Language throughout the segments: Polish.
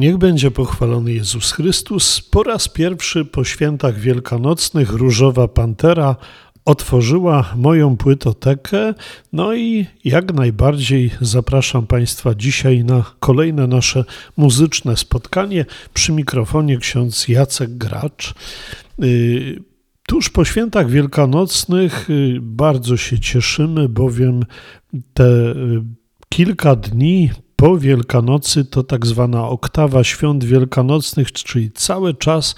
Niech będzie pochwalony Jezus Chrystus. Po raz pierwszy po świętach wielkanocnych Różowa Pantera otworzyła moją płytotekę. No i jak najbardziej zapraszam Państwa dzisiaj na kolejne nasze muzyczne spotkanie. Przy mikrofonie ksiądz Jacek Gracz. Y, tuż po świętach wielkanocnych y, bardzo się cieszymy, bowiem te y, kilka dni po Wielkanocy to tak zwana oktawa świąt wielkanocnych, czyli cały czas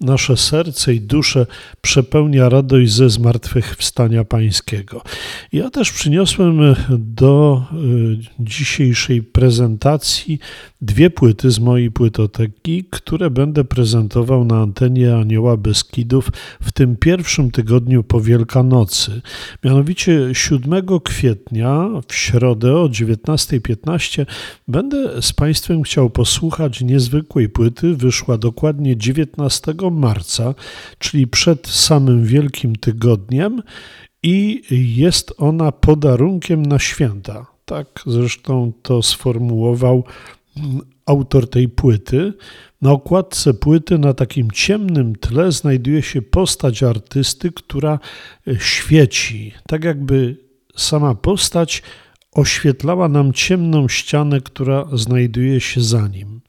nasze serce i duszę przepełnia radość ze zmartwychwstania Pańskiego. Ja też przyniosłem do y, dzisiejszej prezentacji dwie płyty z mojej płytoteki, które będę prezentował na antenie Anioła Beskidów w tym pierwszym tygodniu po Wielkanocy. Mianowicie 7 kwietnia w środę o 19.15 będę z Państwem chciał posłuchać niezwykłej płyty. Wyszła dokładnie 19 marca, czyli przed samym Wielkim Tygodniem i jest ona podarunkiem na święta. Tak zresztą to sformułował autor tej płyty. Na okładce płyty na takim ciemnym tle znajduje się postać artysty, która e, świeci, tak jakby sama postać oświetlała nam ciemną ścianę, która znajduje się za nim.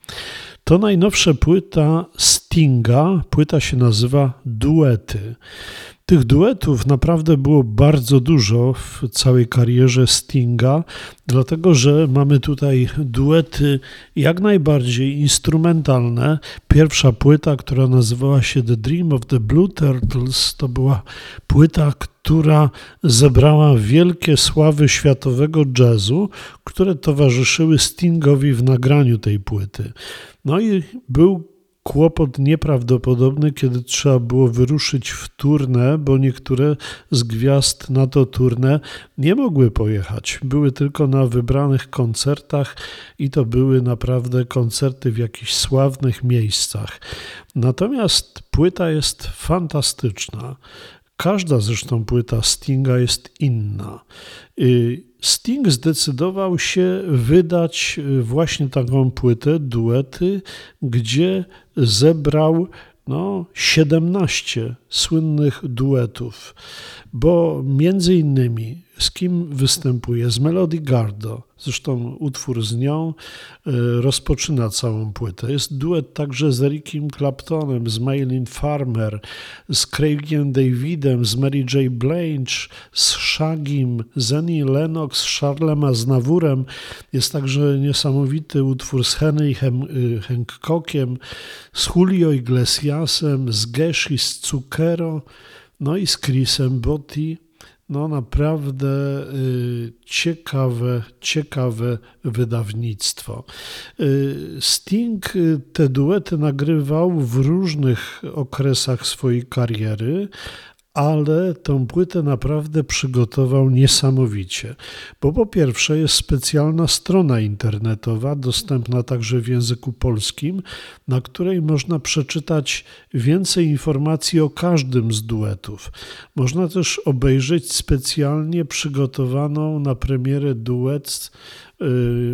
To najnowsza płyta Stinga. Płyta się nazywa Duety. Tych duetów naprawdę było bardzo dużo w całej karierze Stinga, dlatego że mamy tutaj duety jak najbardziej instrumentalne. Pierwsza płyta, która nazywała się The Dream of the Blue Turtles, to była płyta, która zebrała wielkie sławy światowego jazzu, które towarzyszyły Stingowi w nagraniu tej płyty. No i był kłopot nieprawdopodobny, kiedy trzeba było wyruszyć w turnę, bo niektóre z gwiazd na to turnę nie mogły pojechać. Były tylko na wybranych koncertach i to były naprawdę koncerty w jakichś sławnych miejscach. Natomiast płyta jest fantastyczna. Każda zresztą płyta Stinga jest inna. Y, Sting zdecydował się wydać y, właśnie taką płytę, duety, gdzie zebrał no, 17 słynnych duetów, bo między innymi z kim występuje? Z Melody Gardo. Zresztą utwór z nią e, rozpoczyna całą płytę. Jest duet także z Ericiem Claptonem, z Maylin Farmer, z Craigiem Davidem, z Mary J. Blanche, z Shagim, z Annie Lennox, z Charlem Aznawurem. Jest także niesamowity utwór z Henry y, Hancockiem, z Julio Iglesiasem, z Geshi, z Zucchero, no i z Chrisem Botti no naprawdę y, ciekawe, ciekawe wydawnictwo. Y, Sting y, te duety nagrywał w różnych okresach swojej kariery, ale tą płytę naprawdę przygotował niesamowicie. Bo po pierwsze jest specjalna strona internetowa, dostępna także w języku polskim, na której można przeczytać więcej informacji o każdym z duetów. Można też obejrzeć specjalnie przygotowaną na premierę duet y,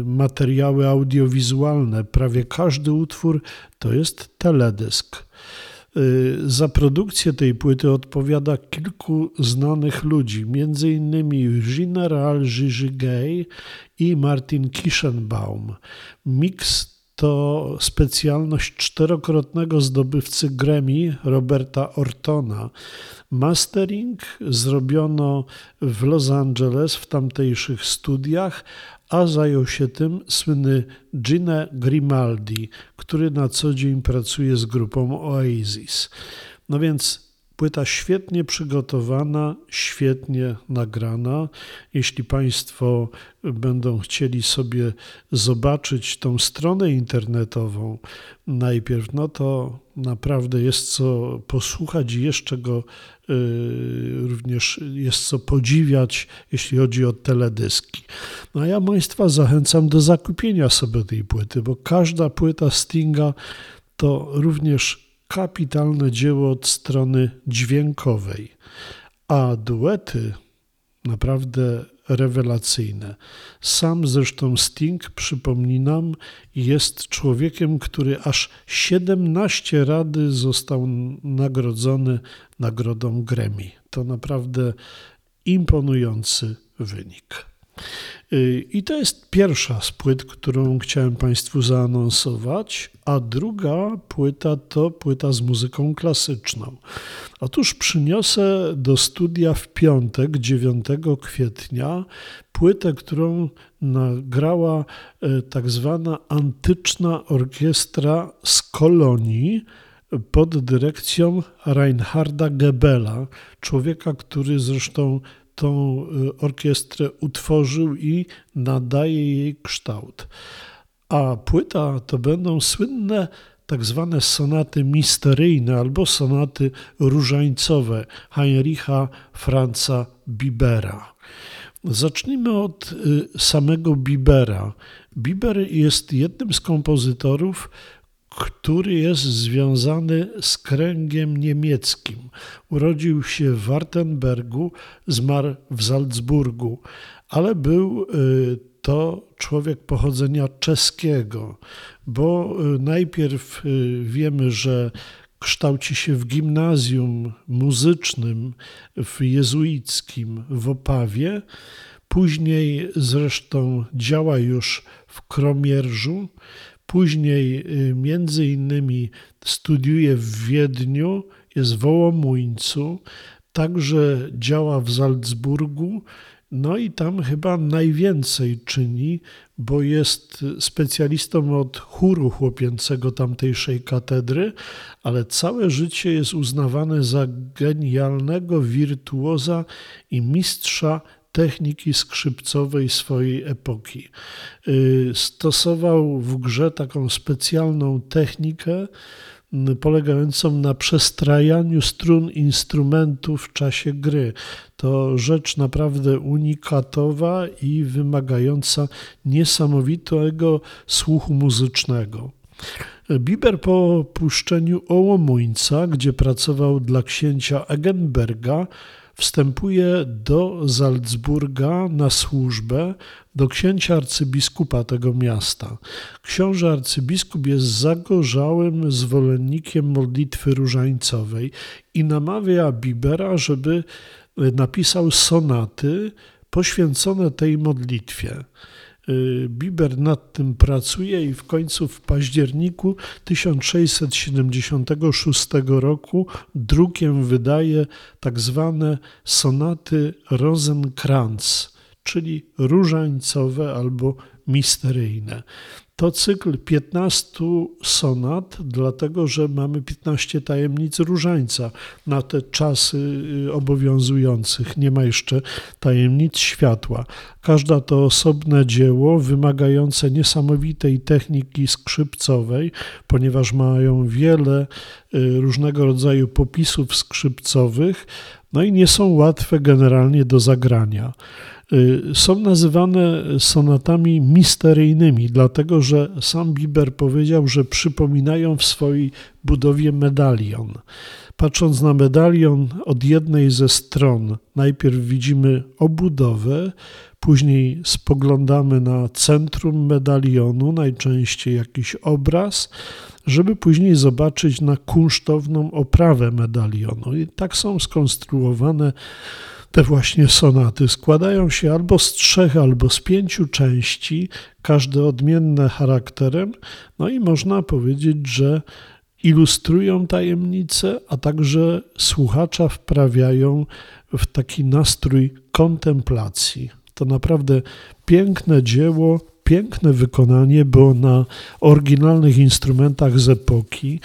materiały audiowizualne. Prawie każdy utwór to jest teledysk. Y, za produkcję tej płyty odpowiada kilku znanych ludzi, m.in. General Gigi Gay i Martin Kischenbaum. Mix to specjalność czterokrotnego zdobywcy Grammy Roberta Ortona. Mastering zrobiono w Los Angeles w tamtejszych studiach, a zajął się tym słynny Gina Grimaldi, który na co dzień pracuje z grupą Oasis. No więc Płyta świetnie przygotowana, świetnie nagrana. Jeśli Państwo będą chcieli sobie zobaczyć tą stronę internetową najpierw, no to naprawdę jest co posłuchać i jeszcze go y, również jest co podziwiać, jeśli chodzi o teledyski. No a ja Państwa zachęcam do zakupienia sobie tej płyty, bo każda płyta Stinga to również kapitalne dzieło od strony dźwiękowej, a duety naprawdę rewelacyjne. Sam zresztą Sting, przypominam, jest człowiekiem, który aż 17 rady został nagrodzony nagrodą Grammy. To naprawdę imponujący wynik. Y, I to jest pierwsza z płyt, którą chciałem Państwu zaanonsować, a druga płyta to płyta z muzyką klasyczną. Otóż przyniosę do studia w piątek, 9 kwietnia, płytę, którą nagrała y, tak zwana antyczna orkiestra z Kolonii pod dyrekcją Reinharda Gebela, człowieka, który zresztą tą y, orkiestrę utworzył i nadaje jej kształt. A płyta to będą słynne tak zwane sonaty misteryjne albo sonaty różańcowe Heinricha Franza Bibera. Zacznijmy od y, samego Bibera. Biber jest jednym z kompozytorów, który jest związany z kręgiem niemieckim. Urodził się w Wartenbergu, zmarł w Salzburgu, ale był y, to człowiek pochodzenia czeskiego, bo y, najpierw y, wiemy, że kształci się w gimnazjum muzycznym w jezuickim w Opawie, później zresztą działa już w Kromierzu, Później y, między innymi studiuje w Wiedniu, jest w Wołomuńcu, także działa w Salzburgu, no i tam chyba najwięcej czyni, bo jest specjalistą od chóru chłopięcego tamtejszej katedry, ale całe życie jest uznawane za genialnego wirtuoza i mistrza techniki skrzypcowej swojej epoki. Y, stosował w grze taką specjalną technikę polegającą na przestrajaniu strun instrumentu w czasie gry. To rzecz naprawdę unikatowa i wymagająca niesamowitego słuchu muzycznego. Biber po opuszczeniu Ołomuńca, gdzie pracował dla księcia Egenberga, wstępuje do Salzburga na służbę do księcia arcybiskupa tego miasta. Książę arcybiskup jest zagorzałym zwolennikiem modlitwy różańcowej i namawia Bibera, żeby napisał sonaty poświęcone tej modlitwie. Y, Biber nad tym pracuje i w końcu w październiku 1676 roku drukiem wydaje tak zwane sonaty Rosenkrantz, czyli różańcowe albo misteryjne. To cykl 15 sonat, dlatego że mamy 15 tajemnic różańca na te czasy y, obowiązujących. Nie ma jeszcze tajemnic światła. Każda to osobne dzieło wymagające niesamowitej techniki skrzypcowej, ponieważ mają wiele y, różnego rodzaju popisów skrzypcowych, no i nie są łatwe generalnie do zagrania. Y, są nazywane sonatami misteryjnymi, dlatego że sam Biber powiedział, że przypominają w swojej budowie medalion. Patrząc na medalion od jednej ze stron, najpierw widzimy obudowę, później spoglądamy na centrum medalionu, najczęściej jakiś obraz, żeby później zobaczyć na kunsztowną oprawę medalionu. I tak są skonstruowane te właśnie sonaty składają się albo z trzech, albo z pięciu części, każde odmienne charakterem, no i można powiedzieć, że ilustrują tajemnice, a także słuchacza wprawiają w taki nastrój kontemplacji. To naprawdę piękne dzieło, piękne wykonanie, bo na oryginalnych instrumentach z epoki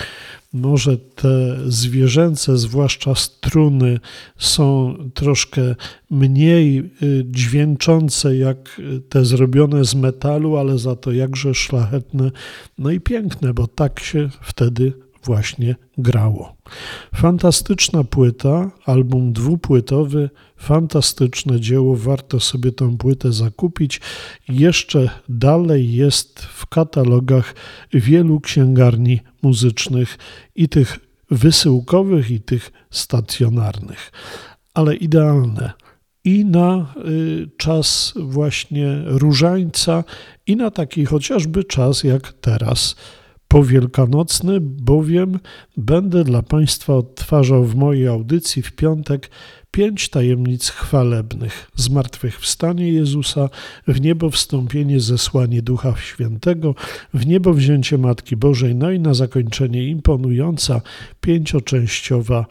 może te zwierzęce, zwłaszcza struny, są troszkę mniej y, dźwięczące jak te zrobione z metalu, ale za to jakże szlachetne, no i piękne, bo tak się wtedy właśnie grało. Fantastyczna płyta, album dwupłytowy, fantastyczne dzieło, warto sobie tą płytę zakupić. Jeszcze dalej jest w katalogach wielu księgarni muzycznych i tych wysyłkowych, i tych stacjonarnych, ale idealne i na y, czas właśnie różańca, i na taki chociażby czas jak teraz powielkanocny, bowiem będę dla Państwa odtwarzał w mojej audycji w piątek pięć tajemnic chwalebnych: zmartwychwstanie Jezusa, w niebo wstąpienie, zesłanie Ducha Świętego, w niebo wzięcie Matki Bożej, no i na zakończenie imponująca pięcioczęściowa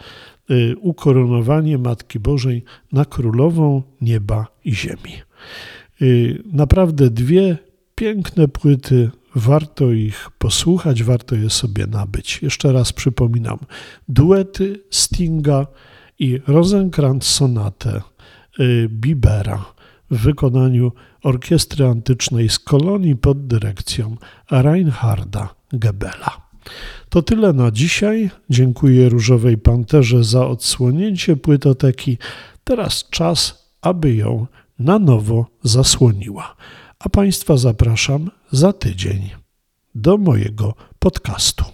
y, ukoronowanie Matki Bożej na królową nieba i ziemi. Y, naprawdę dwie piękne płyty warto ich posłuchać, warto je sobie nabyć. Jeszcze raz przypominam: duety Stinga i Rosenkrantz sonatę y, Bibera w wykonaniu orkiestry antycznej z Kolonii pod dyrekcją Reinharda Gebela. To tyle na dzisiaj. Dziękuję Różowej Panterze za odsłonięcie płytoteki. Teraz czas, aby ją na nowo zasłoniła a Państwa zapraszam za tydzień do mojego podcastu.